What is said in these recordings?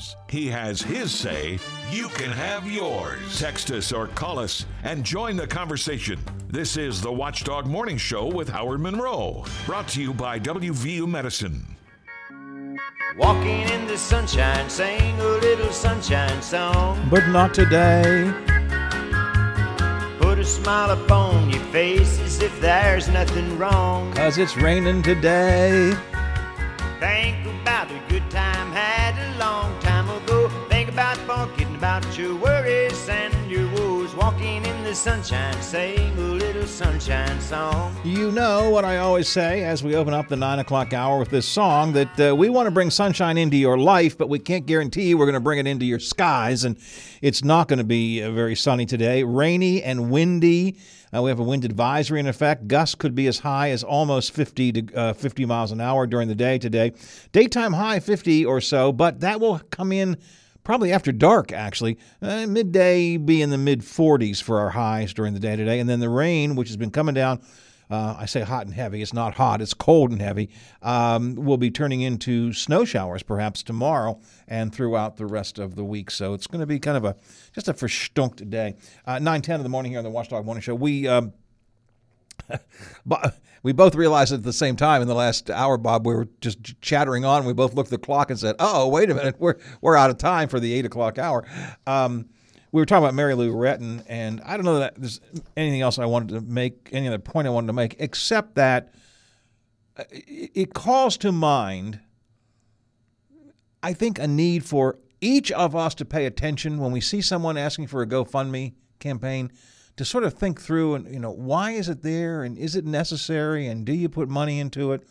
yours. He has his say, you can have yours. Text us or call us and join the conversation. This is the Watchdog Morning Show with Howard Monroe, brought to you by WVU Medicine. Walking in the sunshine, sing a little sunshine song. But not today. Put a smile upon your face as if there's nothing wrong. Cause it's raining today. Your worries and your woes. Walking in the sunshine, sing a little sunshine song. You know what I always say as we open up the 9 o'clock hour with this song that uh, we want to bring sunshine into your life, but we can't guarantee we're going to bring it into your skies. And it's not going to be uh, very sunny today. Rainy and windy. Uh, we have a wind advisory in effect. Gusts could be as high as almost 50 to uh, 50 miles an hour during the day today. Daytime high 50 or so, but that will come in probably after dark, actually. Uh, midday be in the mid 40s for our highs during the day today. And then the rain, which has been coming down. Uh, I say hot and heavy. It's not hot. It's cold and heavy. Um, will be turning into snow showers perhaps tomorrow and throughout the rest of the week. So it's going to be kind of a just a verstunked day. Uh, Nine ten in the morning here on the Watchdog Morning Show. We um, we both realized at the same time in the last hour, Bob, we were just chattering on. We both looked at the clock and said, "Oh, wait a minute, we're we're out of time for the eight o'clock hour." Um, we were talking about Mary Lou Retton, and I don't know that there's anything else I wanted to make, any other point I wanted to make, except that uh, it calls to mind, I think, a need for each of us to pay attention when we see someone asking for a GoFundMe campaign to sort of think through and you know why is it there and is it necessary and do you put money into it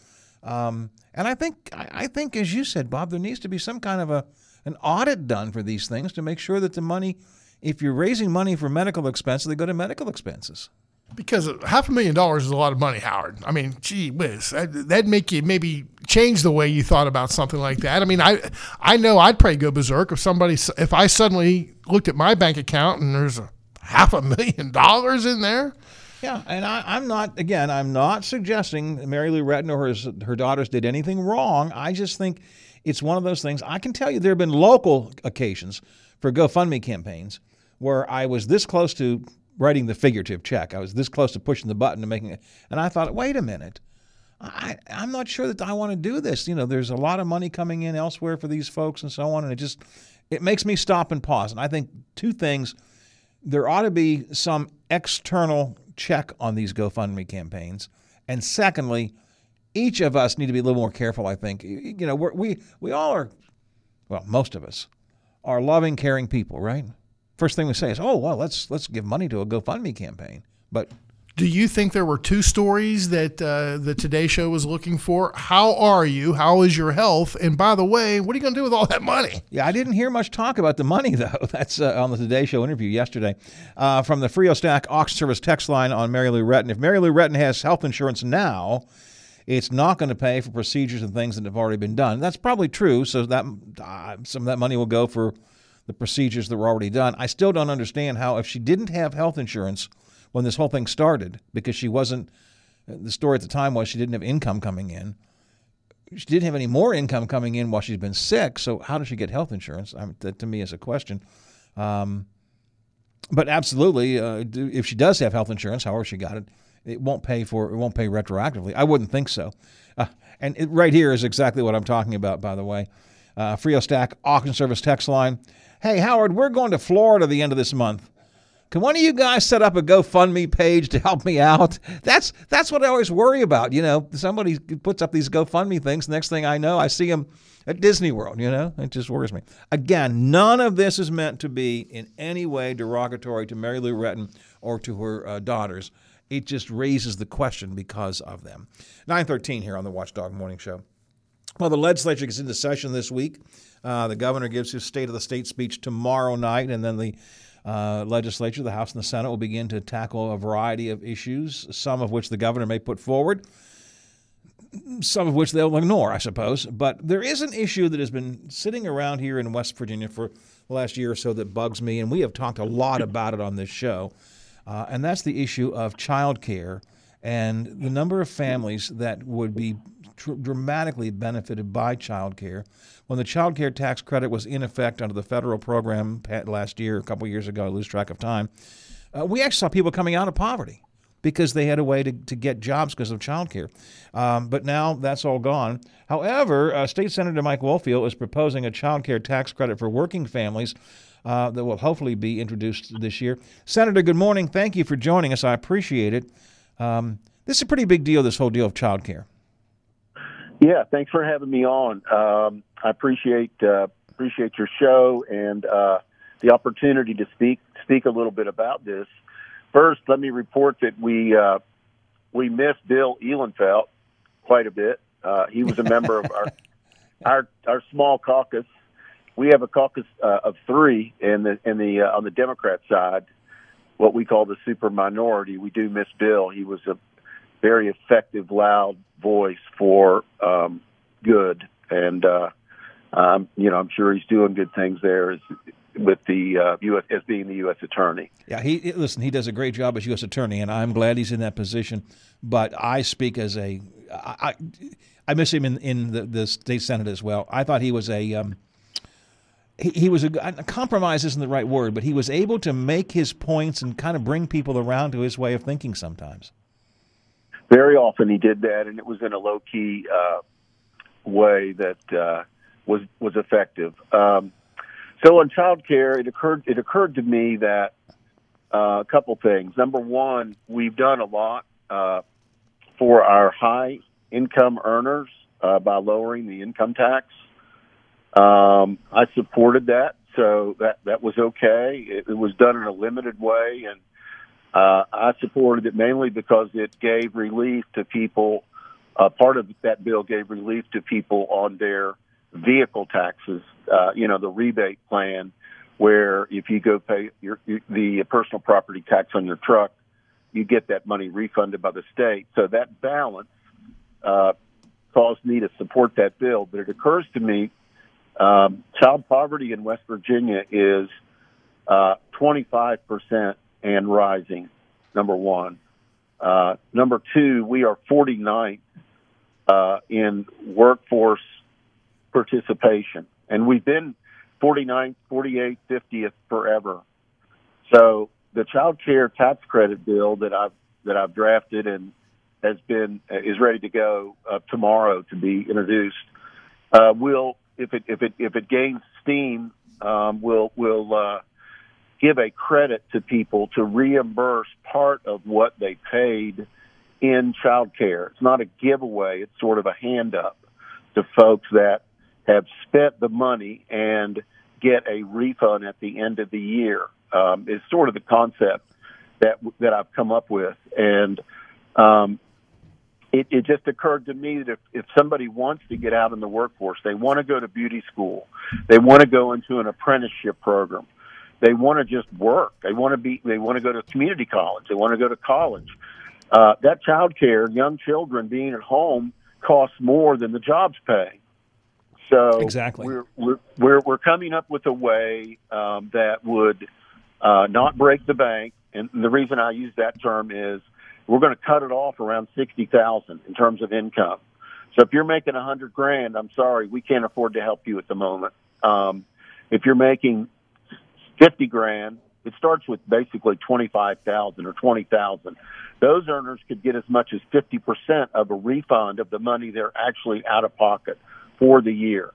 um, and I think I think as you said Bob there needs to be some kind of a an audit done for these things to make sure that the money if you're raising money for medical expenses they go to medical expenses because half a million dollars is a lot of money, Howard. I mean, gee whiz, that'd make you maybe change the way you thought about something like that. I mean, I I know I'd probably go berserk if somebody if I suddenly looked at my bank account and there's a half a million dollars in there. Yeah, and I, am not again. I'm not suggesting Mary Lou Retton or her, her daughters did anything wrong. I just think it's one of those things. I can tell you there have been local occasions for GoFundMe campaigns where I was this close to writing the figurative check. I was this close to pushing the button and making it. And I thought, wait a minute. I, I'm not sure that I want to do this. You know, there's a lot of money coming in elsewhere for these folks and so on. And it just, it makes me stop and pause. And I think two things there ought to be some external check on these GoFundMe campaigns. And secondly, each of us need to be a little more careful, I think. You know, we we all are, well, most of us are loving, caring people, right? first thing we say is, "Oh, well, let's let's give money to a GoFundMe campaign." But do you think there were two stories that uh, the Today Show was looking for? How are you? How is your health? And by the way, what are you going to do with all that money? Yeah, I didn't hear much talk about the money though. That's uh, on the Today Show interview yesterday uh, from the Frio Stack Auction Service text line on Mary Lou Retton. If Mary Lou Retton has health insurance now, it's not going to pay for procedures and things that have already been done. That's probably true. So that uh, some of that money will go for the procedures that were already done. I still don't understand how, if she didn't have health insurance when this whole thing started, because she wasn't, the story at the time was she didn't have income coming in. She didn't have any more income coming in while she's been sick. So how does she get health insurance? I mean, that to me is a question. Um, but absolutely, uh, if she does have health insurance, however she got it, it won't pay for it won't pay retroactively. I wouldn't think so. Uh, and it, right here is exactly what I'm talking about. By the way, uh, Frio Stack Auction Service text line Hey, Howard, we're going to Florida the end of this month. Can one of you guys set up a GoFundMe page to help me out? That's that's what I always worry about. You know, somebody puts up these GoFundMe things. Next thing I know, I see them at Disney World. You know, it just worries me. Again, none of this is meant to be in any way derogatory to Mary Lou Retton or to her uh, daughters. It just raises the question because of them. 913 here on the Watchdog Morning Show. Well, the legislature gets into session this week. Uh, the governor gives his State of the State speech tomorrow night, and then the uh, legislature, the House and the Senate, will begin to tackle a variety of issues, some of which the governor may put forward, some of which they'll ignore, I suppose. But there is an issue that has been sitting around here in West Virginia for the last year or so that bugs me, and we have talked a lot about it on this show, uh, and that's the issue of child care and the number of families that would be dramatically benefited by child care. When the child care tax credit was in effect under the federal program last year, a couple years ago, I lose track of time, uh, we actually saw people coming out of poverty because they had a way to, to get jobs because of child care. Um, but now that's all gone. However, uh, State Senator Mike Woelfel is proposing a child care tax credit for working families uh, that will hopefully be introduced this year. Senator, good morning. Thank you for joining us. I appreciate it. Um, this is a pretty big deal, this whole deal of child care. Yeah, thanks for having me on. Um, I appreciate uh, appreciate your show and uh, the opportunity to speak speak a little bit about this. First, let me report that we uh, we missed Bill Ihlenfeld quite a bit. Uh, he was a member of our our our small caucus. We have a caucus uh, of three in the in the uh, on the Democrat side, what we call the super minority. We do miss Bill. He was a very effective, loud voice for um, good, and uh, um, you know I'm sure he's doing good things there as, with the uh, U.S. as being the U.S. attorney. Yeah, he listen. He does a great job as U.S. attorney, and I'm glad he's in that position. But I speak as a I, I miss him in in the, the state senate as well. I thought he was a um, he, he was a, a compromise isn't the right word, but he was able to make his points and kind of bring people around to his way of thinking sometimes. Very often he did that, and it was in a low key uh, way that uh, was was effective. Um, so on child care, it occurred it occurred to me that uh, a couple things. Number one, we've done a lot uh, for our high income earners uh, by lowering the income tax. Um, I supported that, so that that was okay. It, it was done in a limited way, and uh, I supported it mainly because it gave relief to people. Uh, part of that bill gave relief to people on their vehicle taxes. Uh, you know, the rebate plan, where if you go pay your, the personal property tax on your truck, you get that money refunded by the state. So that balance uh, caused me to support that bill. But it occurs to me, um, child poverty in West Virginia is uh, 25% and rising, number one. Uh, number two, we are 49th uh, in workforce participation, and we've been 49th, 48th, 50th forever. So the child care tax credit bill that I've that I've drafted and has been is ready to go uh, tomorrow to be introduced uh, will if it if it if it gains steam um, will will uh, give a credit to people to reimburse part of what they paid in child care. It's not a giveaway, it's sort of a hand up to folks that have spent the money and get a refund at the end of the year. Um, is sort of the concept that that I've come up with, and um, it, it just occurred to me that if, if somebody wants to get out in the workforce, they want to go to beauty school, they want to go into an apprenticeship program, they want to just work. They want to be. They want to go to community college. They want to go to college. Uh, that child care, young children being at home, costs more than the jobs pay. So exactly, we're we're we're, we're coming up with a way um, that would uh, not break the bank. And the reason I use that term is we're going to cut it off around sixty thousand in terms of income. So if you're making a hundred grand, I'm sorry, we can't afford to help you at the moment. Um, if you're making 50 grand. It starts with basically 25,000 or 20,000. Those earners could get as much as 50% of a refund of the money they're actually out of pocket for the year.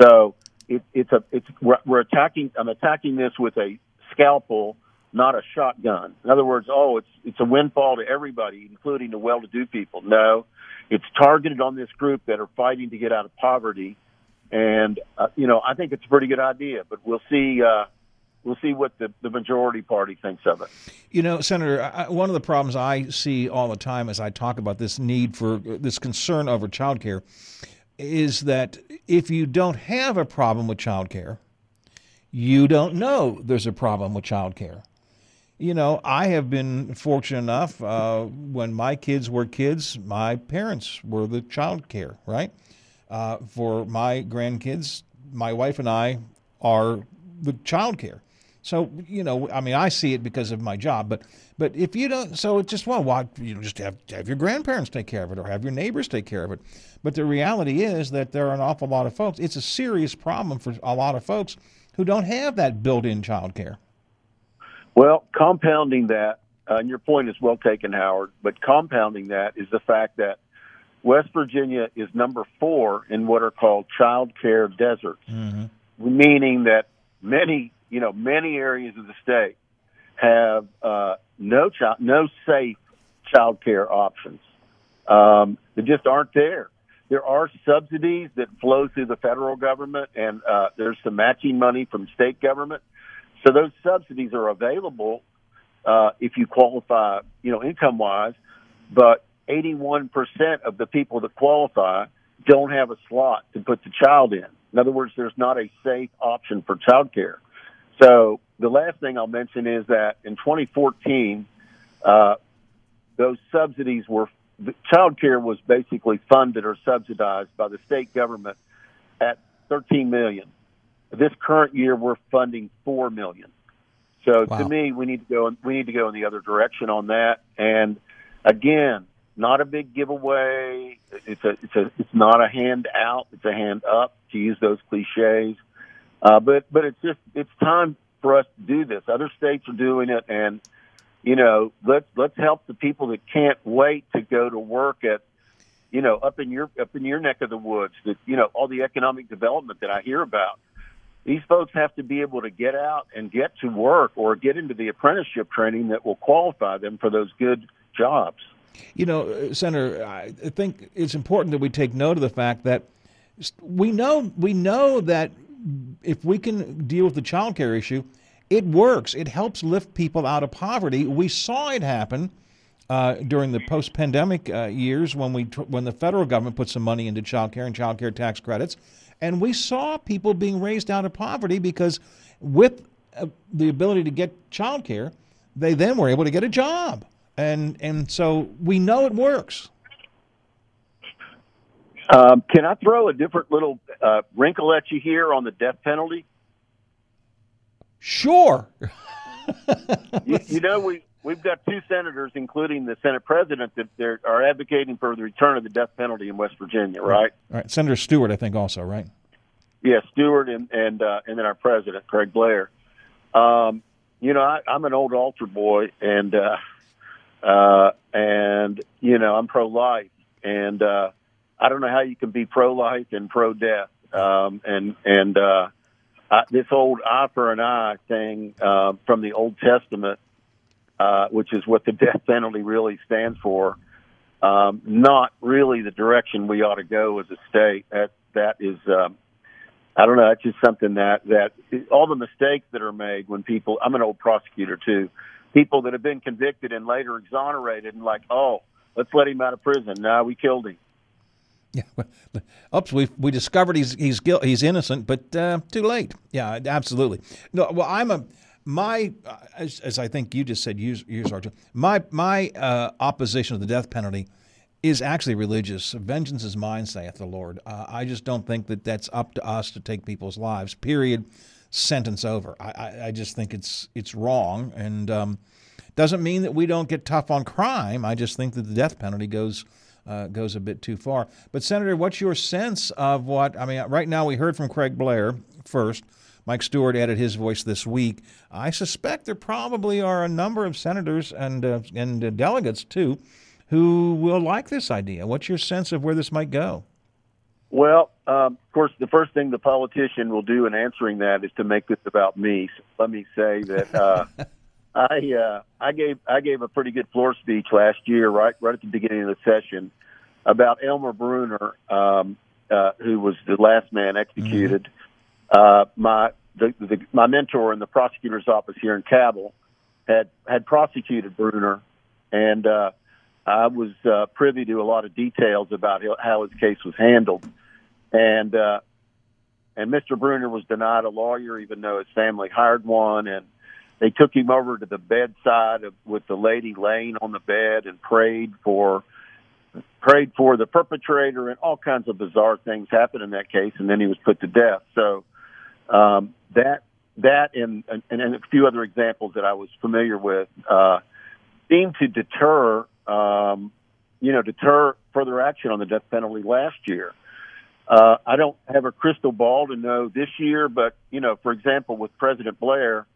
So it, it's a, it's, we're, we're attacking, I'm attacking this with a scalpel, not a shotgun. In other words, oh, it's, it's a windfall to everybody, including the well-to-do people. No, it's targeted on this group that are fighting to get out of poverty. And, uh, you know, I think it's a pretty good idea, but we'll see, uh, we'll see what the, the majority party thinks of it. You know, Senator, I, one of the problems I see all the time as I talk about this need for this concern over child care is that if you don't have a problem with child care, you don't know there's a problem with child care. You know, I have been fortunate enough uh, when my kids were kids, my parents were the child care, right? Uh, for my grandkids, my wife and I are the child care. So you know, I mean, I see it because of my job, but but if you don't, so it just well, why you know, just have have your grandparents take care of it or have your neighbors take care of it. But the reality is that there are an awful lot of folks. It's a serious problem for a lot of folks who don't have that built-in child care. Well, compounding that, uh, and your point is well taken, Howard. But compounding that is the fact that West Virginia is number four in what are called child care deserts, mm-hmm. meaning that many, you know, many areas of the state have uh, no child, no safe child care options. Um, they just aren't there. There are subsidies that flow through the federal government, and uh, there's some matching money from state government. So those subsidies are available uh, if you qualify, you know, income wise, but 81% of the people that qualify don't have a slot to put the child in. In other words, there's not a safe option for child care. So the last thing I'll mention is that in 2014, uh, those subsidies were child care was basically funded or subsidized by the state government at 13 million. This current year, we're funding four million. So wow. to me, we need to go. We need to go in the other direction on that. And again, not a big giveaway. It's a. It's a. It's not a hand out. It's a hand up. To use those cliches, uh, but but it's just it's time for us to do this. Other states are doing it, and you know let's let's help the people that can't wait to go to work at you know up in your up in your neck of the woods. That you know all the economic development that I hear about these folks have to be able to get out and get to work or get into the apprenticeship training that will qualify them for those good jobs. You know, uh, Senator, I think it's important that we take note of the fact that we know we know that if we can deal with the child care issue, it works. It helps lift people out of poverty. We saw it happen uh, during the post-pandemic uh, years when we when the federal government put some money into child care and child care tax credits. And we saw people being raised out of poverty because with uh, the ability to get child care, they then were able to get a job. And, and so we know it works. Um, can I throw a different little uh, wrinkle at you here on the death penalty? Sure. you, you, know, we, we've got two senators, including the Senate president, that are advocating for the return of the death penalty in West Virginia, right? Right. Senator Stewart, I think, also, right? Yeah, Stewart and and uh, and then our president, Craig Blair. Um, you know, I, I'm an old altar boy, and uh, uh, and you know, I'm pro-life, and uh, I don't know how you can be pro-life and pro-death, um, and and uh, I, this old eye for an eye thing uh, from the Old Testament uh, which is what the death penalty really stands for, um, not really the direction we ought to go as a state. That that is, um, I don't know. That's just something that that all the mistakes that are made when people. I'm an old prosecutor too. People that have been convicted and later exonerated and like, oh, let's let him out of prison. Now we killed him. Yeah, oops, we we discovered he's he's guilt, he's innocent, but uh, too late. Yeah, absolutely. No, well, I'm a my, uh, as, as, I think you just said, use, use Archer, my, my uh, opposition to the death penalty is actually religious. Vengeance is mine, saith the Lord. Uh, I just don't think that that's up to us to take people's lives. Period. Sentence over. I, I, I just think it's it's wrong, and um, doesn't mean that we don't get tough on crime. I just think that the death penalty goes uh, goes a bit too far. But Senator, what's your sense of what? I mean, right now we heard from Craig Blair first. Mike Stewart added his voice this week. I suspect there probably are a number of senators and uh, and uh, delegates too who will like this idea. What's your sense of where this might go? Well, um, of course, the first thing the politician will do in answering that is to make this about me. So let me say that uh, I uh, I gave I gave a pretty good floor speech last year, right right at the beginning of the session, about Elmer Brunner, um, uh, who was the last man executed. Mm-hmm. Uh, my the, the, my mentor in the prosecutor's office here in Cabell had had prosecuted Brunner, and uh, I was uh, privy to a lot of details about how his case was handled, and uh, and Mr. Brunner was denied a lawyer even though his family hired one, and they took him over to the bedside of, with the lady laying on the bed and prayed for prayed for the perpetrator, and all kinds of bizarre things happened in that case, and then he was put to death. So um, that that and, and and a few other examples that I was familiar with uh, seemed to deter, um, you know, deter further action on the death penalty last year. Uh, I don't have a crystal ball to know this year, but you know, for example, with President Blair,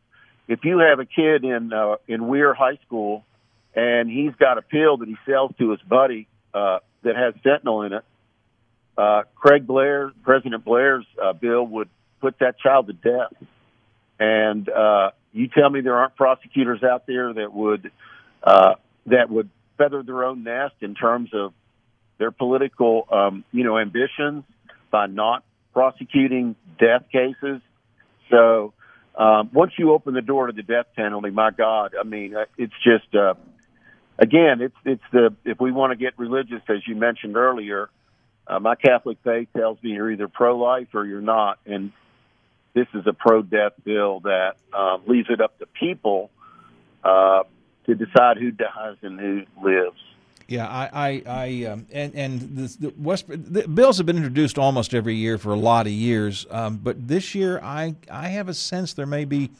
if you have a kid in uh, in Weir High School and he's got a pill that he sells to his buddy uh, that has fentanyl in it, uh, Craig Blair, President Blair's uh, bill would put that child to death. And uh, you tell me there aren't prosecutors out there that would uh, that would feather their own nest in terms of their political, um, you know, ambitions by not prosecuting death cases. So um, once you open the door to the death penalty, my God, I mean, uh, it's just uh, again, it's it's the if we want to get religious, as you mentioned earlier, uh, my Catholic faith tells me you're either pro-life or you're not, and this is a pro-death bill that um, leaves it up to people uh, to decide who dies and who lives. Yeah, I, I, I um, and and the, the West the bills have been introduced almost every year for a lot of years, um, but this year I I have a sense there may be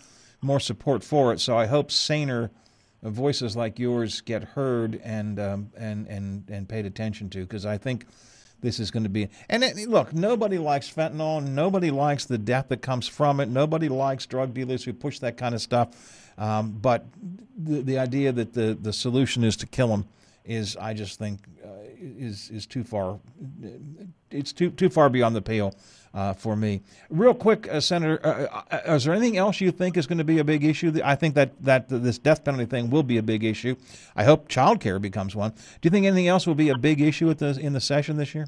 more support for it. So I hope saner voices like yours get heard and um, and and and paid attention to because I think this is going to be. And it, look, nobody likes fentanyl. Nobody likes the death that comes from it. Nobody likes drug dealers who push that kind of stuff. Um, but the, the idea that the, the solution is to kill them is, I just think, uh, is is too far. It's too too far beyond the pale uh, for me. Real quick, uh, Senator, uh, uh, is there anything else you think is going to be a big issue? I think that that this death penalty thing will be a big issue. I hope child care becomes one. Do you think anything else will be a big issue at the in the session this year?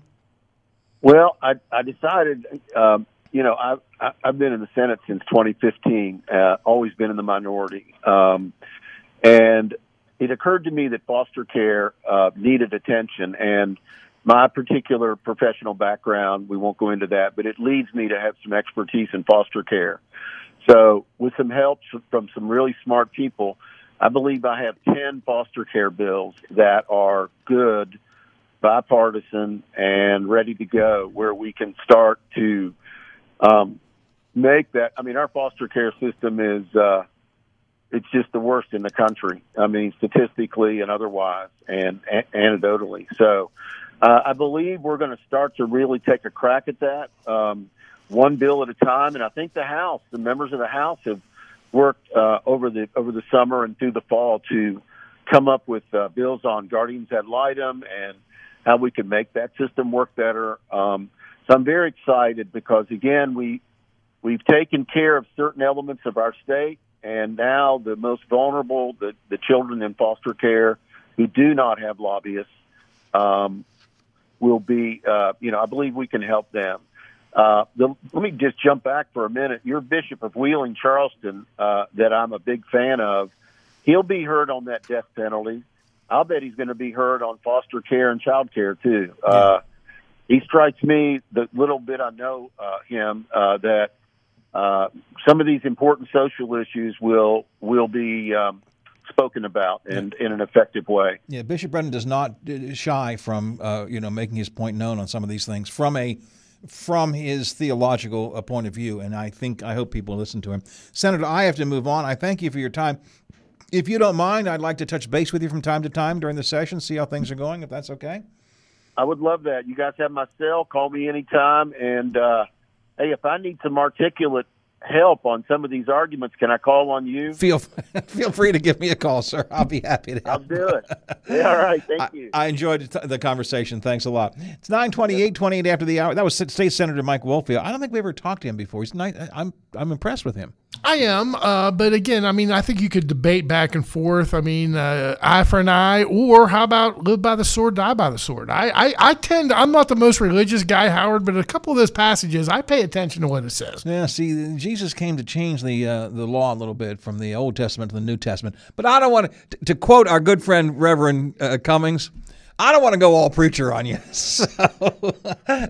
Well, I, I decided, um, you know, I've, I've been in the Senate since 2015, uh, always been in the minority. Um, and it occurred to me that foster care uh, needed attention. And my particular professional background, we won't go into that, but it leads me to have some expertise in foster care. So, with some help from some really smart people, I believe I have 10 foster care bills that are good, bipartisan, and ready to go, where we can start to um, make that. I mean, our foster care system is. Uh, it's just the worst in the country. I mean, statistically and otherwise, and, and anecdotally. So, uh, I believe we're going to start to really take a crack at that, um, one bill at a time. And I think the House, the members of the House, have worked uh, over the over the summer and through the fall to come up with uh, bills on guardians ad litem and how we can make that system work better. Um, so I'm very excited because again we we've taken care of certain elements of our state, and now the most vulnerable, the the children in foster care who do not have lobbyists. Um, will be, uh, you know, I believe we can help them. Uh, the, let me just jump back for a minute. Your Bishop of Wheeling, Charleston, uh, that I'm a big fan of, he'll be heard on that death penalty. I'll bet he's going to be heard on foster care and child care too. Uh, he strikes me, the little bit I know uh, him, uh, that uh, some of these important social issues will will be um, spoken about in, in an effective way. Yeah, Bishop Brennan does not uh, shy from uh, you know making his point known on some of these things from a from his theological uh, point of view, and I think I hope people listen to him. Senator, I have to move on. I thank you for your time. If you don't mind, I'd like to touch base with you from time to time during the session, see how things are going, if that's okay. I would love that. You guys have my cell. Call me anytime. And uh, hey, if I need some articulate help on some of these arguments, can I call on you? Feel feel free to give me a call, sir. I'll be happy to. I'll do it. Yeah, all right, thank I, you. I enjoyed the conversation. Thanks a lot. It's 928, 28 after the hour. That was State Senator Mike Woelfel. I don't think we ever talked to him before. He's nice. I'm I'm impressed with him. I am, uh, but again, I mean, I think you could debate back and forth. I mean, uh, eye for an eye, or how about live by the sword, die by the sword? I, I, I tend, I'm not the most religious guy, Howard, but a couple of those passages, I pay attention to what it says. Yeah, see, Jesus came to change the uh, the law a little bit from the Old Testament to the New Testament. But I don't want to, to quote our good friend Reverend uh, Cummings. I don't want to go all preacher on you. So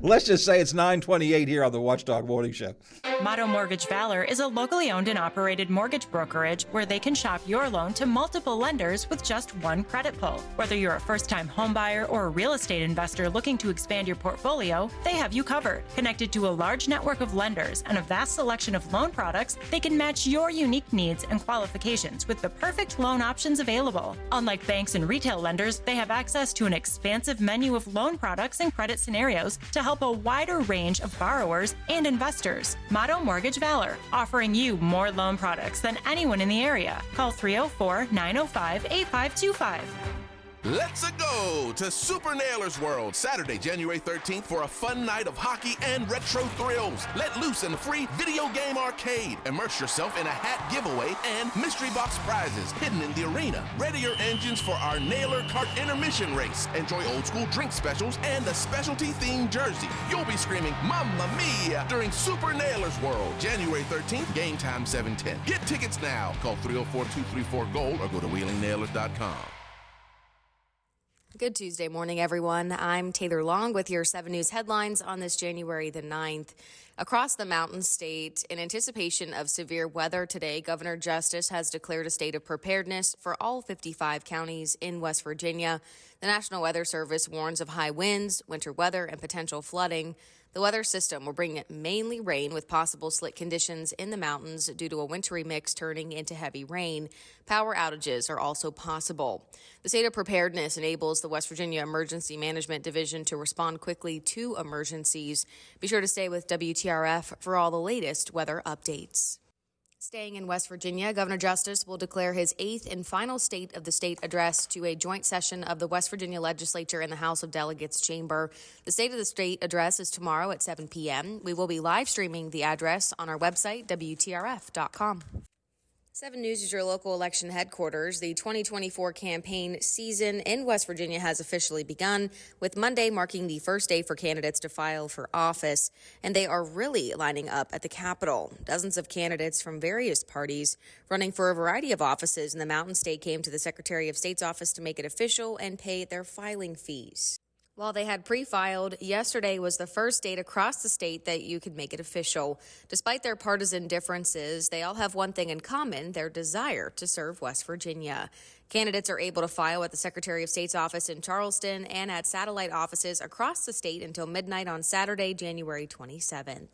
let's just say it's 928 here on the Watchdog Morning Show. Motto Mortgage Valor is a locally owned and operated mortgage brokerage where they can shop your loan to multiple lenders with just one credit pull. Whether you're a first time homebuyer or a real estate investor looking to expand your portfolio, they have you covered. Connected to a large network of lenders and a vast selection of loan products, they can match your unique needs and qualifications with the perfect loan options available. Unlike banks and retail lenders, they have access to an expansive menu of loan products and credit scenarios to help a wider range of borrowers and investors. Motto Mortgage Valor, offering you more loan products than anyone in the area. Call 304 905 8525. Let's go to Super Nailers World Saturday, January 13th for a fun night of hockey and retro thrills. Let loose in the free video game arcade. Immerse yourself in a hat giveaway and mystery box prizes hidden in the arena. Ready your engines for our Nailer Kart intermission race. Enjoy old school drink specials and a specialty themed jersey. You'll be screaming Mamma Mia during Super Nailers World, January 13th, game time 710. Get tickets now. Call 304 234 Gold or go to wheelingnailers.com. Good Tuesday morning, everyone. I'm Taylor Long with your 7 News headlines on this January the 9th. Across the mountain state, in anticipation of severe weather today, Governor Justice has declared a state of preparedness for all 55 counties in West Virginia. The National Weather Service warns of high winds, winter weather, and potential flooding. The weather system will bring mainly rain with possible slick conditions in the mountains due to a wintry mix turning into heavy rain. Power outages are also possible. The state of preparedness enables the West Virginia Emergency Management Division to respond quickly to emergencies. Be sure to stay with WTRF for all the latest weather updates. Staying in West Virginia, Governor Justice will declare his eighth and final State of the State address to a joint session of the West Virginia Legislature in the House of Delegates chamber. The State of the State address is tomorrow at 7 p.m. We will be live streaming the address on our website, WTRF.com. 7 News is your local election headquarters. The 2024 campaign season in West Virginia has officially begun, with Monday marking the first day for candidates to file for office. And they are really lining up at the Capitol. Dozens of candidates from various parties running for a variety of offices in the Mountain State came to the Secretary of State's office to make it official and pay their filing fees. While they had pre filed, yesterday was the first date across the state that you could make it official. Despite their partisan differences, they all have one thing in common their desire to serve West Virginia. Candidates are able to file at the Secretary of State's office in Charleston and at satellite offices across the state until midnight on Saturday, January 27th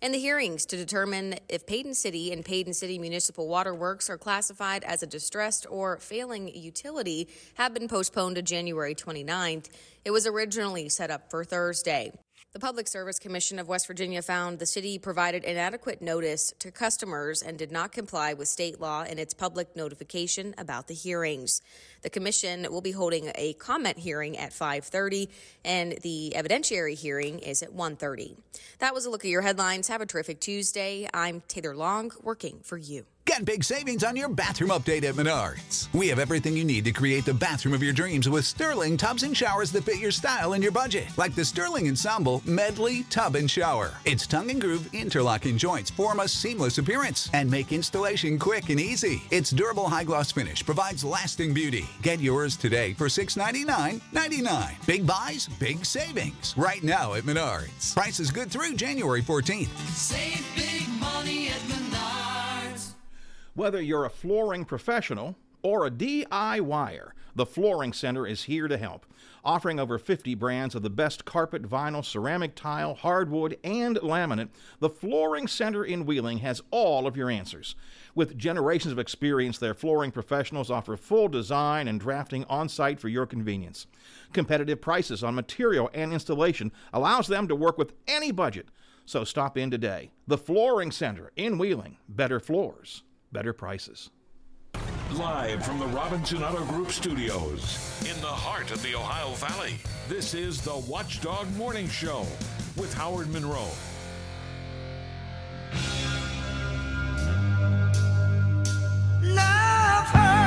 and the hearings to determine if Paden City and Paden City Municipal Water Works are classified as a distressed or failing utility have been postponed to January 29th. It was originally set up for Thursday. The Public Service Commission of West Virginia found the city provided inadequate notice to customers and did not comply with state law in its public notification about the hearings. The commission will be holding a comment hearing at 5:30 and the evidentiary hearing is at 1:30. That was a look at your headlines. Have a terrific Tuesday. I'm Taylor Long working for you. Get big savings on your bathroom update at Menards. We have everything you need to create the bathroom of your dreams with Sterling tubs and showers that fit your style and your budget. Like the Sterling Ensemble Medley Tub and Shower. Its tongue and groove interlocking joints form a seamless appearance and make installation quick and easy. Its durable high gloss finish provides lasting beauty. Get yours today for $699.99. Big buys, big savings. Right now at Menards. Price is good through January 14th. Save big money at Menards. Whether you're a flooring professional or a DIYer, the Flooring Center is here to help. Offering over 50 brands of the best carpet, vinyl, ceramic tile, hardwood, and laminate, the Flooring Center in Wheeling has all of your answers. With generations of experience, their flooring professionals offer full design and drafting on site for your convenience. Competitive prices on material and installation allows them to work with any budget. So stop in today. The Flooring Center in Wheeling. Better floors, better prices. Live from the Robinson Auto Group studios in the heart of the Ohio Valley, this is the Watchdog Morning Show with Howard Monroe. Love hurts.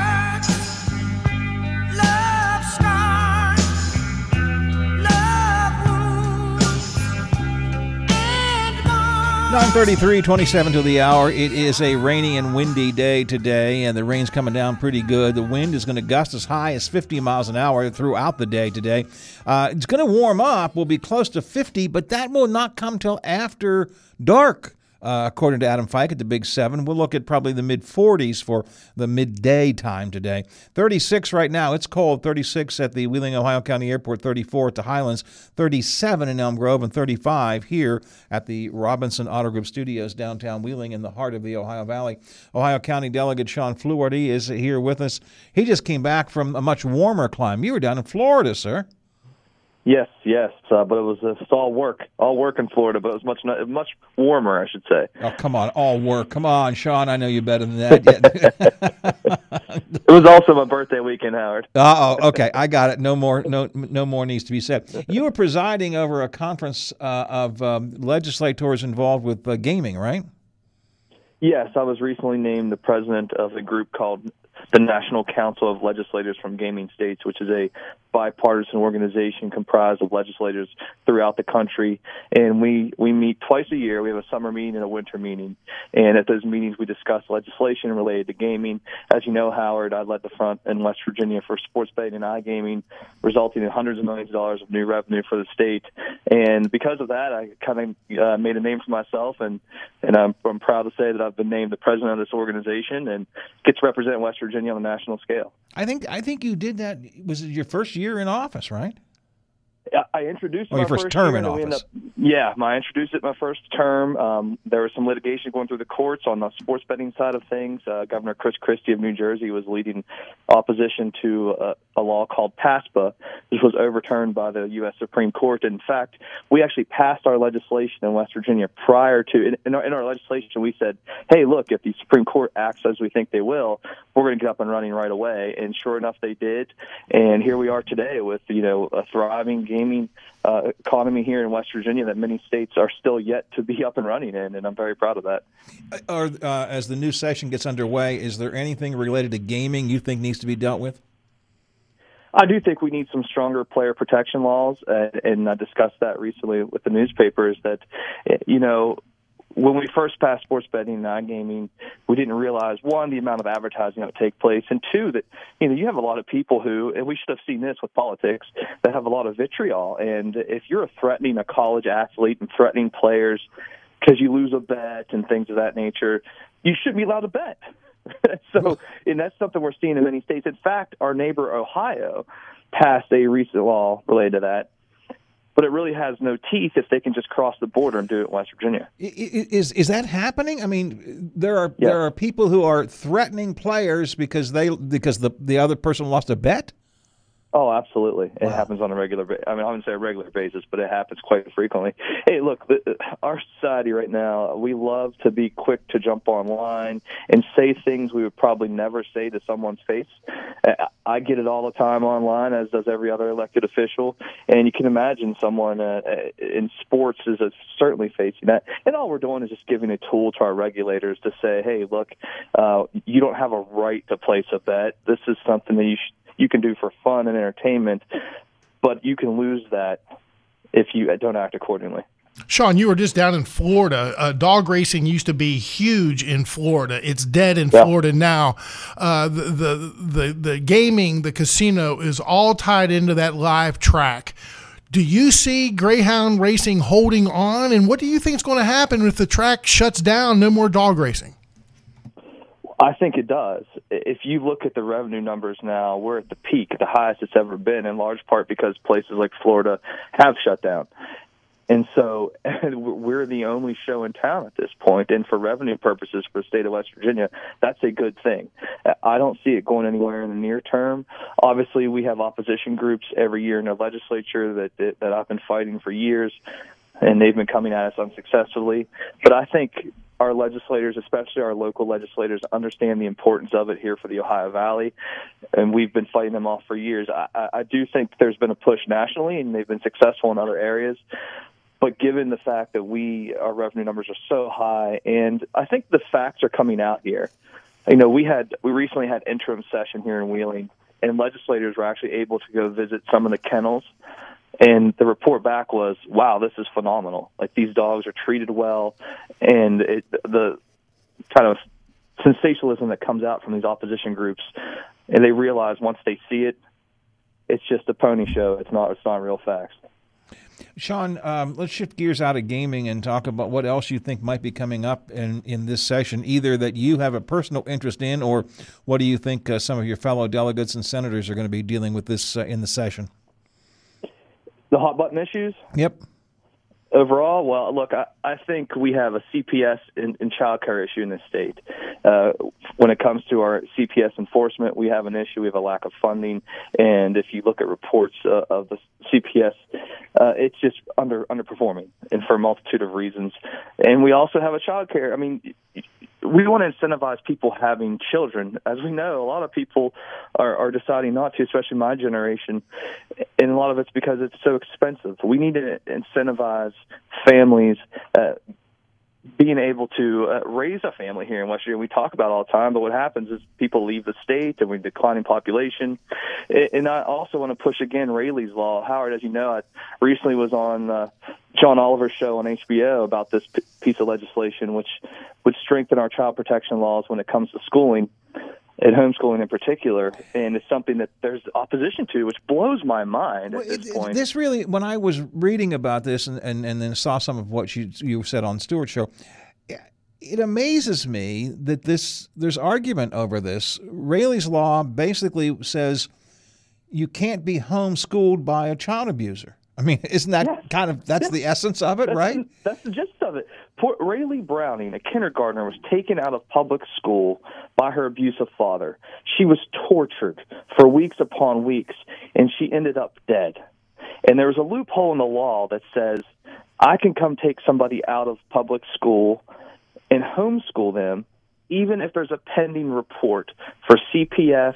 933 27 to the hour. It is a rainy and windy day today, and the rain's coming down pretty good. The wind is going to gust as high as 50 miles an hour throughout the day today. Uh, it's going to warm up. We'll be close to 50, but that will not come till after dark. Uh, according to Adam Fike at the Big Seven, we'll look at probably the mid 40s for the midday time today. 36 right now. It's cold. 36 at the Wheeling, Ohio County Airport. 34 at the Highlands. 37 in Elm Grove, and 35 here at the Robinson Auto Group Studios downtown Wheeling in the heart of the Ohio Valley. Ohio County Delegate Shawn Fluharty is here with us. He just came back from a much warmer climb. You were down in Florida, sir. Yes, yes, uh, but it was uh, it's all work, all work in Florida, but it was much much warmer, I should say. Oh, come on, all work. Come on, Shawn. I know you better than that. It was also my birthday weekend, Howard. Uh oh. Okay, I got it. No more. No. No more needs to be said. You were presiding over a conference uh, of um, legislators involved with uh, gaming, right? Yes, I was recently named the president of a group called the National Council of Legislators from Gaming States, which is a bipartisan organization comprised of legislators throughout the country. And we, we meet twice a year. We have a summer meeting and a winter meeting. And at those meetings, we discuss legislation related to gaming. As you know, Howard, I led the front in West Virginia for sports betting and iGaming, resulting in hundreds of millions of dollars of new revenue for the state. And because of that, I kind of uh, made a name for myself, and and I'm, I'm proud to say that I've been named the president of this organization and get to represent West Virginia on a national scale. I think. I think you did that. Was it your first year in office, right? I introduced Oh, my your first term in office. up- yeah, I introduced it my first term. Um, there was some litigation going through the courts on the sports betting side of things. Uh, Governor Chris Christie of New Jersey was leading opposition to a, a law called PASPA, which was overturned by the U.S. Supreme Court. In fact, we actually passed our legislation in West Virginia prior to in, in, our, in our legislation. We said, "Hey, look, if the Supreme Court acts as we think they will, we're going to get up and running right away." And sure enough, they did. And here we are today with you know a thriving gaming uh, economy here in West Virginia that many states are still yet to be up and running in, and I'm very proud of that. Or uh, as the new session gets underway, is there anything related to gaming you think needs to be dealt with? I do think we need some stronger player protection laws, uh, and I discussed that recently with the newspapers. That you know, when we first passed sports betting and iGaming, we didn't realize one the amount of advertising that would take place, and two that you know you have a lot of people who, and we should have seen this with politics, that have a lot of vitriol. And if you're threatening a college athlete and threatening players because you lose a bet and things of that nature, you shouldn't be allowed to bet. so, and that's something we're seeing in many states. In fact, our neighbor Ohio passed a recent law related to that. But it really has no teeth if they can just cross the border and do it in West Virginia. Is is that happening? I mean, there are there are people who are threatening players because they because the the other person lost a bet. Oh, absolutely. It happens on a regular. Ba- I mean, I wouldn't say a regular basis, but it happens quite frequently. Hey, look, the, our society right now, we love to be quick to jump online and say things we would probably never say to someone's face. I get it all the time online, as does every other elected official, and you can imagine someone uh, uh, in sports is uh, certainly facing that. And all we're doing is just giving a tool to our regulators to say, hey, look, uh, you don't have a right to place a bet. This is something that you sh- you can do for fun and entertainment, but you can lose that if you don't act accordingly. Shawn, you were just down in Florida. Uh, dog racing used to be huge in Florida. It's dead in Florida now. Uh, the, the the the gaming, the casino is all tied into that live track. Do you see Greyhound racing holding on? And what do you think is going to happen if the track shuts down? No more dog racing. I think it does. If you look at the revenue numbers now, we're at the peak, the highest it's ever been, in large part because places like Florida have shut down. And so we're the only show in town at this point. and for revenue purposes for the state of West Virginia, that's a good thing. Uh, I don't see it going anywhere in the near term. Obviously, we have opposition groups every year in the legislature that that, that I've been fighting for years, and they've been coming at us unsuccessfully. But I think our legislators, especially our local legislators, understand the importance of it here for the Ohio Valley, and we've been fighting them off for years. I, I, do think there's been a push nationally, and they've been successful in other areas. But given the fact that we our revenue numbers are so high, and I think the facts are coming out here. You know, we had we recently had interim session here in Wheeling, and legislators were actually able to go visit some of the kennels And the report back was, "Wow, this is phenomenal! Like these dogs are treated well, and it, the kind of sensationalism that comes out from these opposition groups, and they realize once they see it, it's just a pony show. It's not. It's not real facts." Shawn, um, let's shift gears out of gaming and talk about what else you think might be coming up in, in this session, either that you have a personal interest in, or what do you think uh, some of your fellow delegates and senators are going to be dealing with this uh, in the session? The hot button issues? Yep. Overall, well, look, I, I think we have a CPS and, child care issue in this state. Uh, when it comes to our CPS enforcement, we have an issue. We have a lack of funding, and if you look at reports uh, of the CPS, uh, it's just under underperforming, and for a multitude of reasons. And we also have a child care. I mean, we want to incentivize people having children. As we know, a lot of people are, are deciding not to, especially my generation, and a lot of it's because it's so expensive. We need to incentivize families. Uh, being able to uh, raise a family here in West Virginia. We talk about all the time, but what happens is people leave the state and we're declining population. And I also want to push again Raylee's Law. Howard, as you know, I recently was on uh, John Oliver's show on HBO about this p- piece of legislation, which would strengthen our child protection laws when it comes to schooling and homeschooling in particular, and it's something that there's opposition to, which blows my mind at this point. This really, when I was reading about this and, and, and then saw some of what you you said on Stewart's show, it amazes me that this there's argument over this. Raylee's law basically says you can't be homeschooled by a child abuser. I mean, isn't that Yes. kind of that's Yes. the essence of it, That's right? the- that's the gist of it. Poor Raylee Browning, a kindergartner, was taken out of public school by her abusive father. She was tortured for weeks upon weeks, and she ended up dead. And there was a loophole in the law that says I can come take somebody out of public school and homeschool them, even if there's a pending report for CPS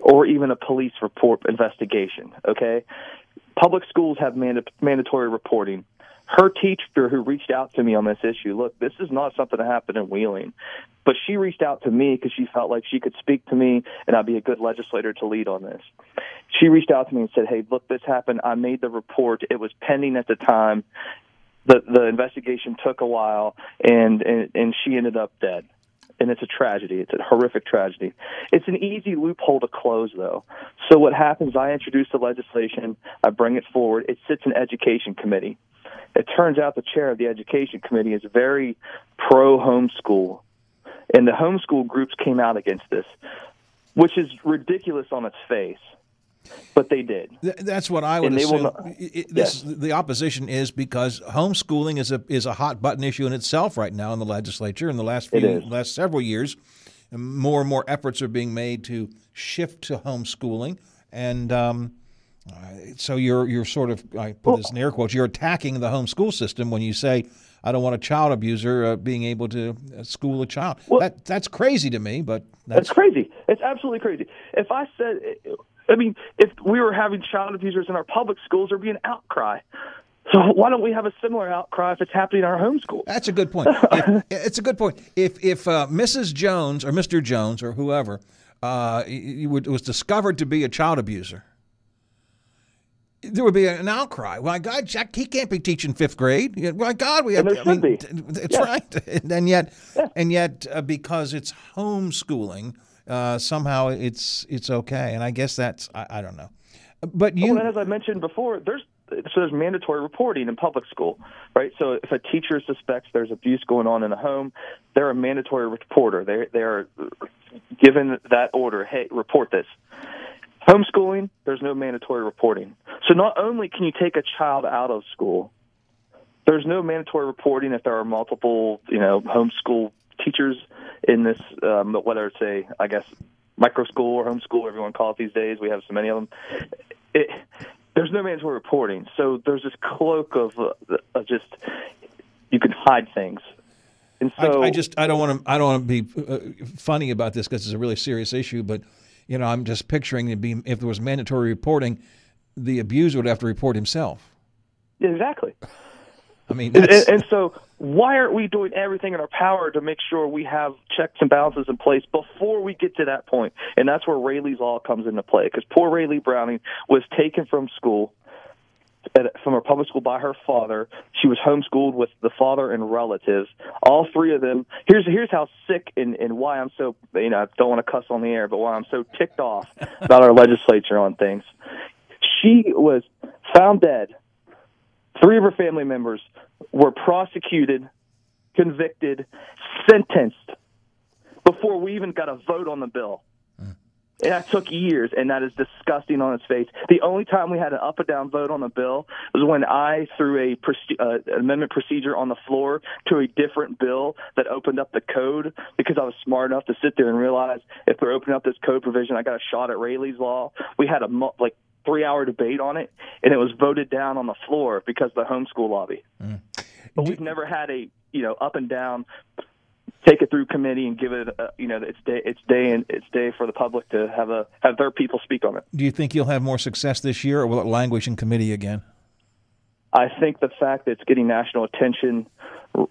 or even a police report investigation. Okay, public schools have manda- mandatory reporting. Her teacher, who reached out to me on this issue, look, this is not something that happened in Wheeling, but she reached out to me because she felt like she could speak to me and I'd be a good legislator to lead on this. She reached out to me and said, "Hey, look, this happened. I made the report. It was pending at the time. The the investigation took a while, and and, and she ended up dead." And it's a tragedy. It's a horrific tragedy. It's an easy loophole to close, though. So what happens? I introduce the legislation. I bring it forward. It sits in education committee. It turns out the chair of the education committee is very pro homeschool, and the homeschool groups came out against this, which is ridiculous on its face. But they did. Th- That's what I would And they will assume. not- I- I- this, The opposition is because homeschooling is a is a hot button issue in itself right now in the legislature. In the last few last several years, more and more efforts are being made to shift to homeschooling, and um, so you're you're sort of I put this in air quotes. You're attacking the homeschool system when you say. I don't want a child abuser uh, being able to uh, school a child. that that's crazy to me, but that's That's crazy. It's absolutely crazy. If I said, I mean, if we were having child abusers in our public schools, there'd be an outcry. So why don't we have a similar outcry if it's happening in our homeschool? That's a good point. If, it's a good point. If if uh, Mrs. Jones or Mr. Jones or whoever uh, y- y- would- was discovered to be a child abuser, there would be an outcry. My God, Jack, he can't be teaching fifth grade. My God, we have. And there I mean, be. It's right, and yet, and yet, uh, because it's homeschooling, uh, somehow it's it's okay. And I guess that's I, I don't know. But you, Well, and as I mentioned before, there's so there's mandatory reporting in public school, right? So if a teacher suspects there's abuse going on in a home, they're a mandatory reporter. They they are given that order. Hey, report this. Homeschooling, there's no mandatory reporting. So not only can you take a child out of school, there's no mandatory reporting if there are multiple, you know, homeschool teachers in this, um, whether it's a, I guess, micro school or homeschool, whatever you want to call it these days. We have so many of them. It, there's no mandatory reporting, so there's this cloak of, uh, of just you can hide things. And so I, I just I don't want to I don't want to be uh, funny about this because it's a really serious issue, but you know I'm just picturing it being if there was mandatory reporting, the abuser would have to report himself. exactly. I mean, and, and so, why aren't we doing everything in our power to make sure we have checks and balances in place before we get to that point? And that's where Raylee's law comes into play. Because poor Raylee Browning was taken from school at, from a public school by her father. She was homeschooled with the father and relatives. All three of them. Here's here's how sick and, and why I'm so you know I don't want to cuss on the air, but why I'm so ticked off about our legislature on things. She was found dead. Three of her family members were prosecuted, convicted, sentenced before we even got a vote on the bill. And that took years, and that is disgusting on its face. The only time we had an up or down vote on a bill was when I threw a uh, amendment procedure on the floor to a different bill that opened up the code because I was smart enough to sit there and realize if they're opening up this code provision, I got a shot at Raylee's law. We had a like three hour debate on it, and it was voted down on the floor because of the homeschool lobby. But we've never had a you know up and down take it through committee and give it uh, you know its day its day and its day for the public to have a have their people speak on it. Do you think you'll have more success this year, or will it languish in committee again? I think the fact that it's getting national attention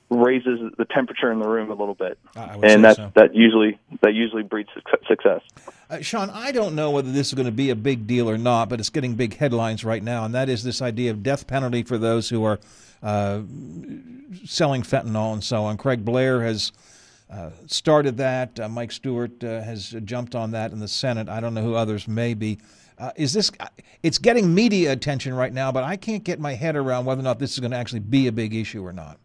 raises the temperature in the room a little bit, I would say and that so. that usually that usually breeds success. Uh, Shawn, I don't know whether this is going to be a big deal or not, but it's getting big headlines right now, and that is this idea of death penalty for those who are uh, selling fentanyl and so on. Craig Blair has uh, started that. Uh, Mike Stuart uh, has jumped on that in the Senate. I don't know who others may be. Uh, is this? It's getting media attention right now, but I can't get my head around whether or not this is going to actually be a big issue or not.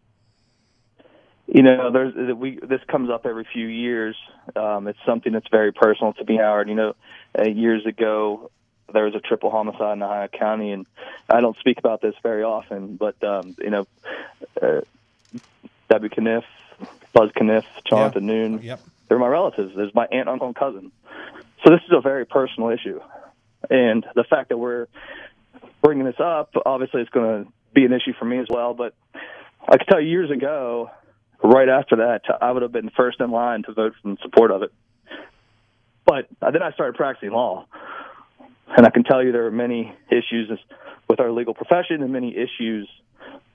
You know, there's we this comes up every few years. Um, it's something that's very personal to me, Howard. You know, uh, years ago there was a triple homicide in Ohio County, and I don't speak about this very often, but um, you know, uh, Debbie Kniff, Buzz Kniff, Jonathan Noon, Yep. they're my relatives. There's my aunt, uncle, and cousin. So this is a very personal issue, and the fact that we're bringing this up, obviously, it's going to be an issue for me as well. But I can tell you, years ago, right after that, I would have been first in line to vote in support of it. But then I started practicing law, and I can tell you there are many issues with our legal profession and many issues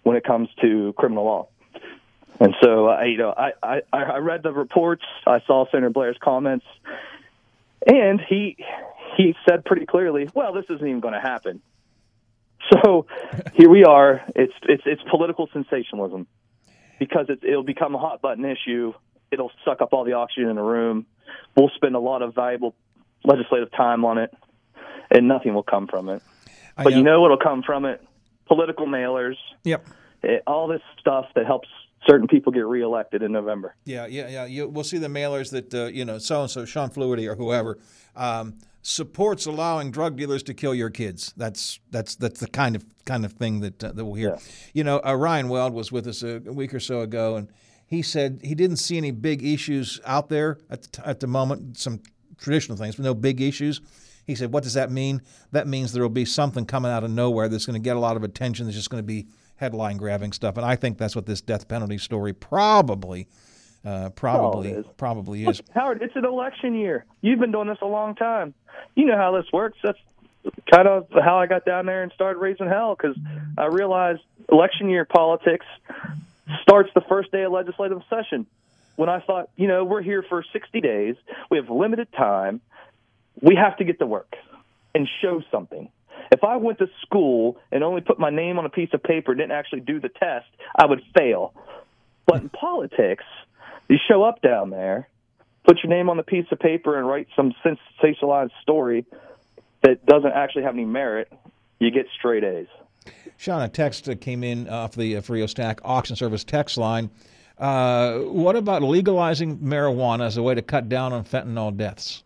when it comes to criminal law. And so, I, you know, I, I, I read the reports. I saw Senator Blair's comments, and he he said pretty clearly, "Well, this isn't even going to happen." So here we are. It's it's it's political sensationalism because it, it'll become a hot button issue. It'll suck up all the oxygen in the room. We'll spend a lot of valuable legislative time on it, and nothing will come from it. I But you know- know what'll come from it? Political mailers. Yep. eh, all this stuff that helps certain people get reelected in November. Yeah, yeah, yeah. You, we'll see the mailers that uh, you know, so and so, Shawn Fluharty or whoever, um, supports allowing drug dealers to kill your kids. That's that's that's the kind of kind of thing that uh, that we'll hear. You know, uh, Ryan Weld was with us a, a week or so ago, and he said he didn't see any big issues out there at the, t- at the moment. Some traditional things, but no big issues. He said, "What does that mean? That means there will be something coming out of nowhere that's going to get a lot of attention. That's just going to be headline grabbing stuff." And I think that's what this death penalty story probably, uh, probably, is. probably is. Howard, it's an election year. You've been doing this a long time. You know how this works. That's kind of how I got down there and started raising hell because I realized election year politics starts the first day of legislative session. When I thought, you know, we're here for 60 days, we have limited time, we have to get to work and show something. If I went to school and only put my name on a piece of paper and didn't actually do the test, I would fail. But in politics, you show up down there, put your name on the piece of paper, and write some sensationalized story that doesn't actually have any merit, you get straight A's. Shawn, a text that came in off the uh, Frio Stack auction service text line. Uh, what about legalizing marijuana as a way to cut down on fentanyl deaths?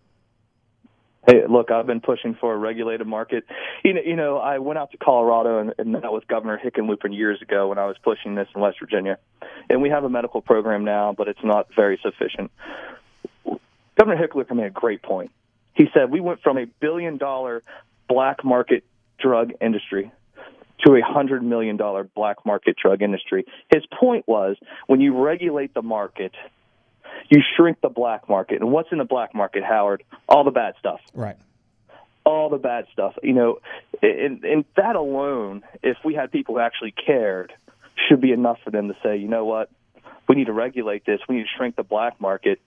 Hey, look, I've been pushing for a regulated market. You know, you know, I went out to Colorado and, and met with Governor Hickenlooper years ago when I was pushing this in West Virginia, and we have a medical program now, but it's not very sufficient. Governor Hickenlooper made a great point. He said we went from a billion dollar black market drug industry to a hundred million dollar black market drug industry. His point was when you regulate the market, you shrink the black market. And what's in the black market, Howard? All the bad stuff. Right. All the bad stuff. You know, and, and that alone, if we had people who actually cared, should be enough for them to say, you know what? We need to regulate this. We need to shrink the black market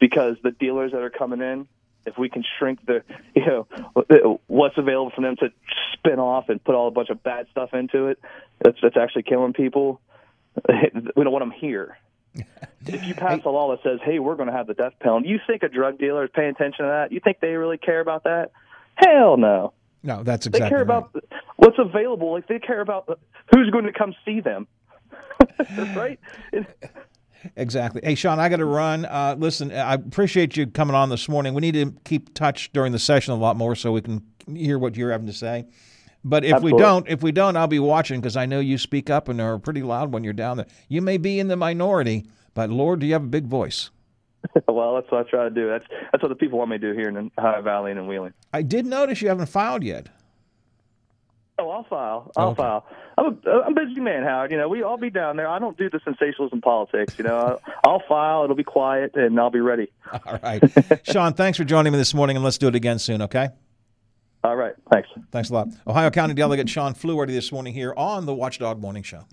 because the dealers that are coming in, if we can shrink the, you know, what's available for them to spin off and put all a bunch of bad stuff into it that's that's actually killing people. we don't want them here. If you pass a law that says, "Hey, we're going to have the death penalty," you think a drug dealer is paying attention to that? You think they really care about that? Hell no. No, that's exactly. They care right. about what's available. Like they care about who's going to come see them. right? Exactly. Hey, Shawn, I got to run. Uh, listen, I appreciate you coming on this morning. We need to keep touch during the session a lot more so we can hear what you're having to say. But if we don't, if we don't, I'll be watching because I know you speak up and are pretty loud when you're down there. You may be in the minority, but Lord, do you have a big voice? well, that's what I try to do. That's that's what the people want me to do here in the Ohio Valley and in Wheeling. I did notice you haven't filed yet. Oh, I'll file. I'll Okay. file. I'm a, I'm a busy man, Howard. You know, we all be down there. I don't do the sensationalism politics. You know, I'll, I'll file. It'll be quiet, and I'll be ready. All right. Shawn, thanks for joining me this morning, and let's do it again soon, okay? All right. Thanks. Thanks a lot. Ohio County Delegate Shawn Fluharty this morning here on the Watchdog Morning Show.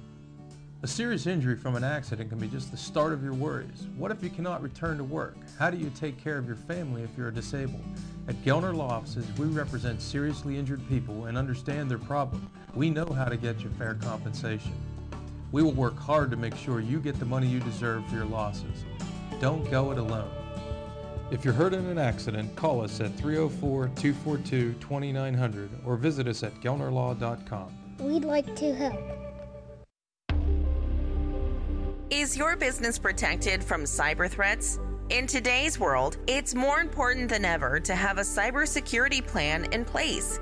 A serious injury from an accident can be just the start of your worries. What if you cannot return to work? How do you take care of your family if you're disabled? At Gelner Law Offices, we represent seriously injured people and understand their problem. We know how to get you fair compensation. We will work hard to make sure you get the money you deserve for your losses. Don't go it alone. If you're hurt in an accident, call us at 304-242-2900 or visit us at gelnerlaw.com. We'd like to help. Is your business protected from cyber threats? In today's world, it's more important than ever to have a cybersecurity plan in place.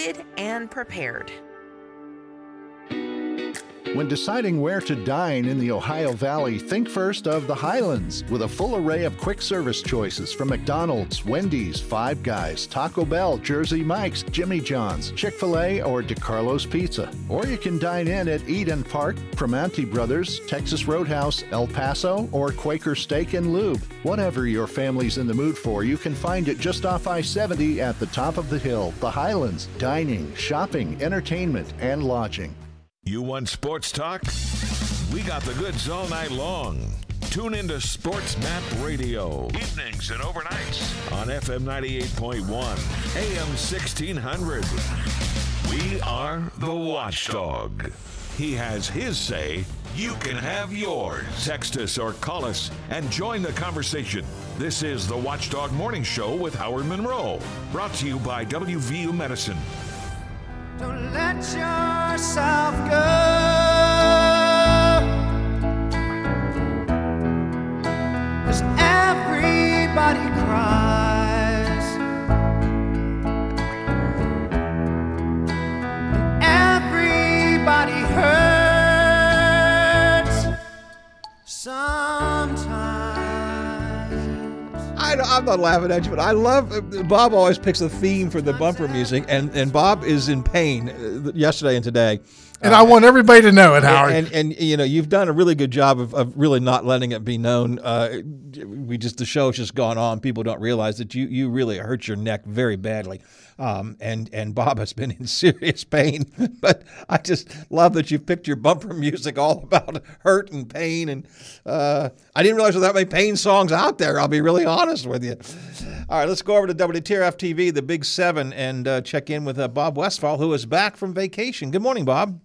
and prepared. When deciding where to dine in the Ohio Valley, think first of the Highlands with a full array of quick service choices from McDonald's, Wendy's, Five Guys, Taco Bell, Jersey Mike's, Jimmy John's, Chick fil A, or DiCarlo's Pizza. Or you can dine in at Eat'n Park, Primanti Brothers, Texas Roadhouse, El Paso, or Quaker Steak and Lube. Whatever your family's in the mood for, you can find it just off I 70 at the top of the hill. The Highlands. Dining, shopping, entertainment, and lodging. You want sports talk? We got the goods all night long. Tune into Sports Map Radio, evenings and overnights on FM 98.1, AM 1600. We are the Watchdog. He has his say. You can have yours. Text us or call us and join the conversation. This is the Watchdog Morning Show with Howard Monroe. Brought to you by WVU Medicine. Don't let yourself go. Everybody cries. I, I'm not laughing at you, but I love Bob. Always picks a theme for the bumper music, and and Bob is in pain uh, yesterday and today. And I want everybody to know it, Howard. And, and, you know you've done a really good job of, of really not letting it be known. Uh, we just the show's just gone on. People don't realize that you you really hurt your neck very badly. Um, and and Bob has been in serious pain. but I just love that you picked your bumper music all about hurt and pain. And uh, I didn't realize there were that many pain songs out there. I'll be really honest with you. All right, let's go over to WTRF TV, the Big Seven, and uh, check in with uh, Bob Westfall, who is back from vacation. Good morning, Bob.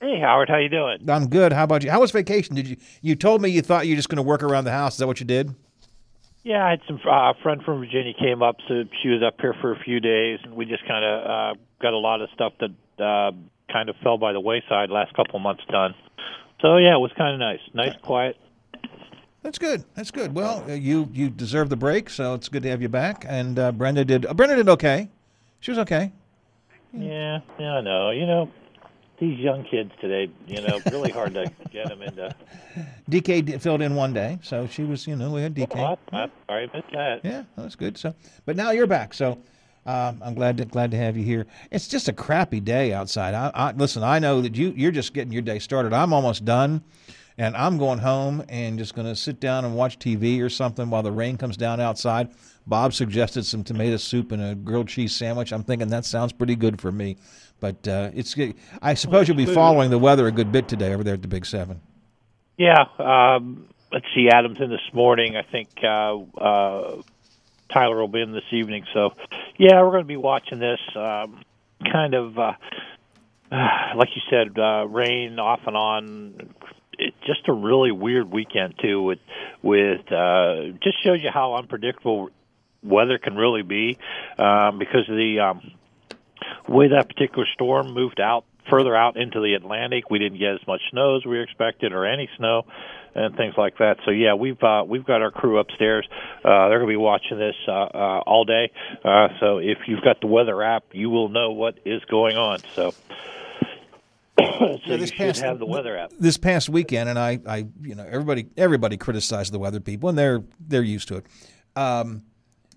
Hey Howard, how you doing? I'm good. How about you? How was vacation? Did you you told me you thought you were just going to work around the house? Is that what you did? Yeah, I had some uh, friend from Virginia came up, so she was up here for a few days, and we just kind of uh, got a lot of stuff that uh, kind of fell by the wayside last couple of months done. So yeah, it was kind of nice, nice, quiet. That's good. That's good. Well, uh, you you deserve the break, so it's good to have you back. And uh, Brenda did. Uh, Brenda did okay. She was okay. Yeah, yeah, I know. You know, these young kids today, you know, really hard to get them into. DK filled in one day, so she was. You know, we had DK. Oh, I, I, sorry, I missed that. Yeah, that's good. So, but now you're back. So, Uh, I'm glad to, glad to have you here. It's just a crappy day outside. I, I, listen, I know that you you're just getting your day started. I'm almost done, and I'm going home and just going to sit down and watch TV or something while the rain comes down outside. Bob suggested some tomato soup and a grilled cheese sandwich. I'm thinking that sounds pretty good for me. But uh, it's I suppose you'll be following the weather a good bit today over there at the Big Seven. Yeah. Um, let's see. Adams in this morning. I think uh, uh, Tyler will be in this evening. So, yeah, we're going to be watching this. Um, kind of, uh, uh, like you said, uh, rain off and on. It, just a really weird weekend too. With with uh, just shows you how unpredictable weather can really be um, because of the um, way that particular storm moved out further out into the Atlantic. We didn't get as much snow as we expected, or any snow, and things like that. So yeah, we've uh, we've got our crew upstairs. Uh, they're going to be watching this uh, uh, all day. Uh, so if you've got the weather app, you will know what is going on. So. so yeah, this you past, have the weather app. This past weekend, and I, I, you know, everybody, everybody criticized the weather people, and they're they're used to it. Um,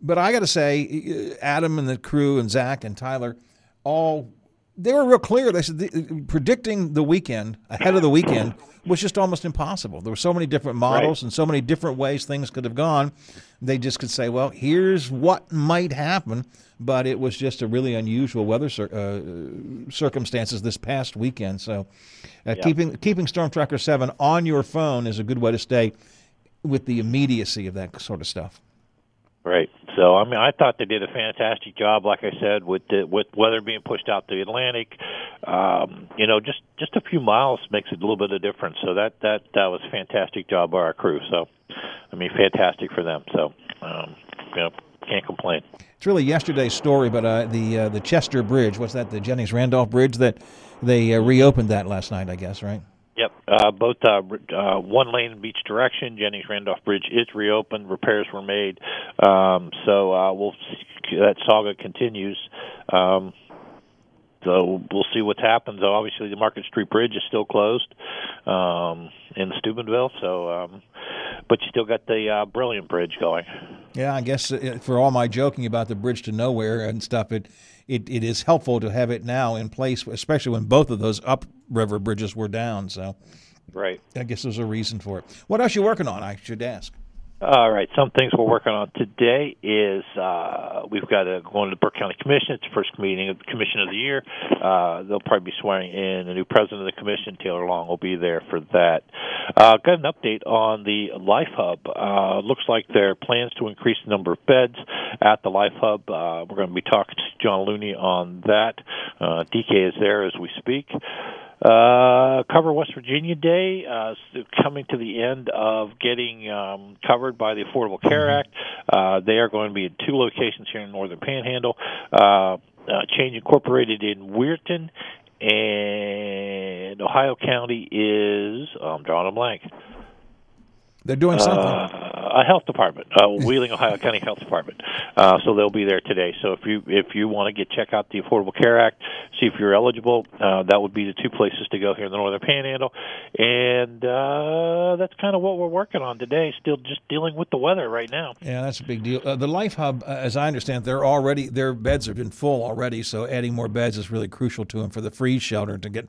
but I got to say, Adam and the crew, and Zach and Tyler, all they were real clear. They said the, predicting the weekend ahead of the weekend was just almost impossible. There were so many different models Right. and so many different ways things could have gone. They just could say, "Well, here's what might happen," but it was just a really unusual weather cir- uh, circumstances this past weekend. So, uh, Yeah. keeping keeping Storm Tracker Seven on your phone is a good way to stay with the immediacy of that sort of stuff. Right. So I mean, I thought they did a fantastic job. Like I said, with the, with weather being pushed out the Atlantic, um, you know, just just a few miles makes a little bit of difference. So that that that was a fantastic job by our crew. So, I mean, fantastic for them. So, um, you know, can't complain. It's really yesterday's story, but uh, the uh, the Chester Bridge, what's that? The Jennings Randolph Bridge that they uh, reopened that last night, I guess, right? Yep. Uh, both uh, uh, one lane in each direction. Jennings Randolph Bridge is reopened. Repairs were made. Um, so uh, we'll see, that saga continues. Um, so we'll see what happens. Obviously the Market Street Bridge is still closed um, in Steubenville. So, um, but you still got the uh, Brilliant Bridge going. Yeah, I guess uh, for all my joking about the bridge to nowhere and stuff, it, it it is helpful to have it now in place, especially when both of those upriver bridges were down. So, Right. I guess there's a reason for it. What else you working on? I should ask. All right. Some things we're working on today is uh, we've got to go into the Brooke County Commission. It's the first meeting of the Commission of the year. Uh, they'll probably be swearing in a new president of the commission. Taylor Long will be there for that. Uh, got an update on the Life Hub. Uh, looks like there are plans to increase the number of beds at the Life Hub. Uh, we're going to be talking to John Looney on that. Uh, DK is there as we speak. Uh, cover West Virginia Day uh, coming to the end of getting um, covered by the Affordable Care Act. Uh, they are going to be in two locations here in Northern Panhandle. Uh, uh, Change Incorporated in Weirton, and Ohio County is I'm drawing a blank. They're doing something. Uh, a health department, uh, Wheeling, Ohio County Health Department. Uh, so they'll be there today. So if you if you want to get check out the Affordable Care Act, see if you're eligible, uh, that would be the two places to go here in the Northern Panhandle. And uh, that's kind of what we're working on today. Still just dealing with the weather right now. Yeah, that's a big deal. Uh, the Life Hub, uh, as I understand, they're already their beds have been full already, so adding more beds is really crucial to them for the freeze shelter to get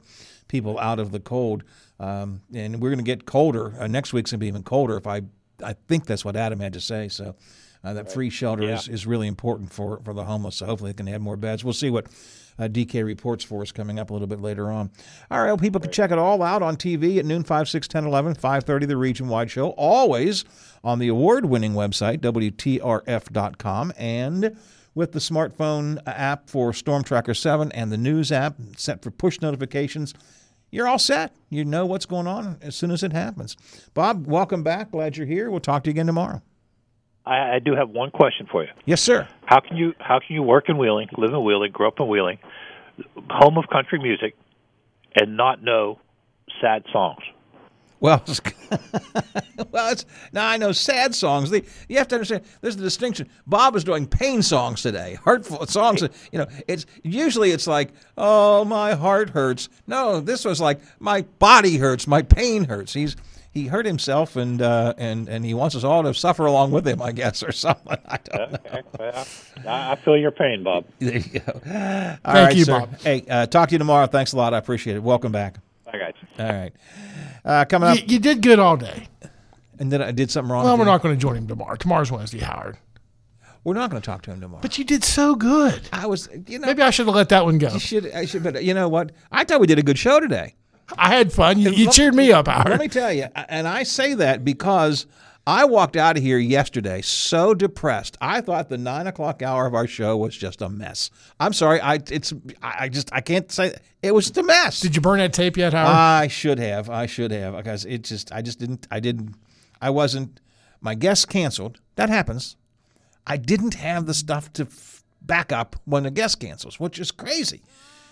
people out of the cold. Um, and we're going to get colder. Uh, next week's going to be even colder. If I, I think that's what Adam had to say. So. Uh, that free shelter Yeah. is, is really important for, for the homeless. So hopefully they can add more beds. We'll see what uh, DK reports for us coming up a little bit later on. All right, well, people can check it all out on TV at noon, 5, 6, 10, 11, 5.30, the region-wide show. Always on the award-winning website, WTRF.com, and with the smartphone app for Storm Tracker 7 and the news app set for push notifications. You're all set. You know what's going on as soon as it happens. Bob, welcome back. Glad you're here. We'll talk to you again tomorrow. I, I do have one question for you. Yes, sir. How can you how can you work in Wheeling, live in Wheeling, grow up in Wheeling, home of country music, and not know sad songs? Well, well, it's now I know sad songs. The, you have to understand. There's the distinction. Bob is doing pain songs today, hurtful songs. You know, it's usually it's like, oh, my heart hurts. No, this was like my body hurts, my pain hurts. He's he hurt himself, and uh, and and he wants us all to suffer along with him, I guess, or something. I don't Okay, well, I I feel your pain, Bob. There you go. All Thank right, you, sir. Bob. Hey, uh, talk to you tomorrow. Thanks a lot. I appreciate it. Welcome back. Bye, guys. All right. Uh, coming up, You, you did good all day. and then I did something wrong. Well, we're not going to join him tomorrow. Tomorrow's Wednesday, Howard. We're not going to talk to him tomorrow. But you did so good. I was, you know, Maybe I should have let that one go. You should. I should. But you know what? I thought we did a good show today. I had fun. You, you Let- cheered me up, Howard. Let me tell you, and I say that because I walked out of here yesterday so depressed. I thought the nine o'clock hour of our show was just a mess. I'm sorry. I it's I just I can't say it was just a mess. Did you burn that tape yet, Howard? I should have. I should have because it just I just didn't I didn't I wasn't my guest canceled. That happens. I didn't have the stuff to f- back up when the guest cancels, which is crazy.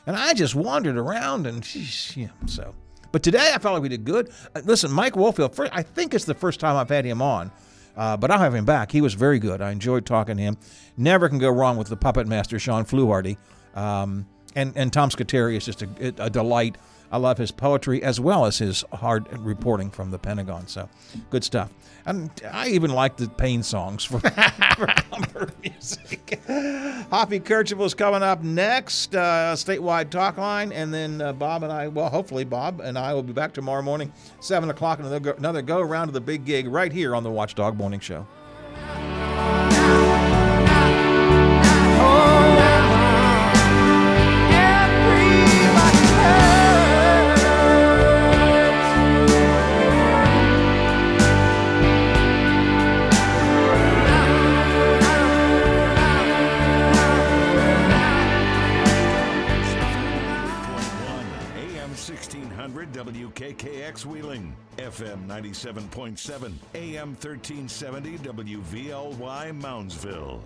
And I just wandered around and sheesh, yeah, so. But today I felt like we did good. Uh, listen, Mike Woelfel, first, I think it's the first time I've had him on, uh, but I'll have him back. He was very good. I enjoyed talking to him. Never can go wrong with the puppet master, Shawn Fluharty. Um, and, and Tom Scuteri is just a, a delight. I love his poetry as well as his hard reporting from the Pentagon. So good stuff. And I even like the pain songs for, for comfort music. Hoppy Kercheval is coming up next, uh, statewide talk line, and then uh, Bob and I, well, hopefully Bob and I will be back tomorrow morning, seven o'clock, another go, another go around to the big gig right here on the Watchdog Morning Show. WKKX Wheeling, FM 97.7, AM 1370 WVLY Moundsville.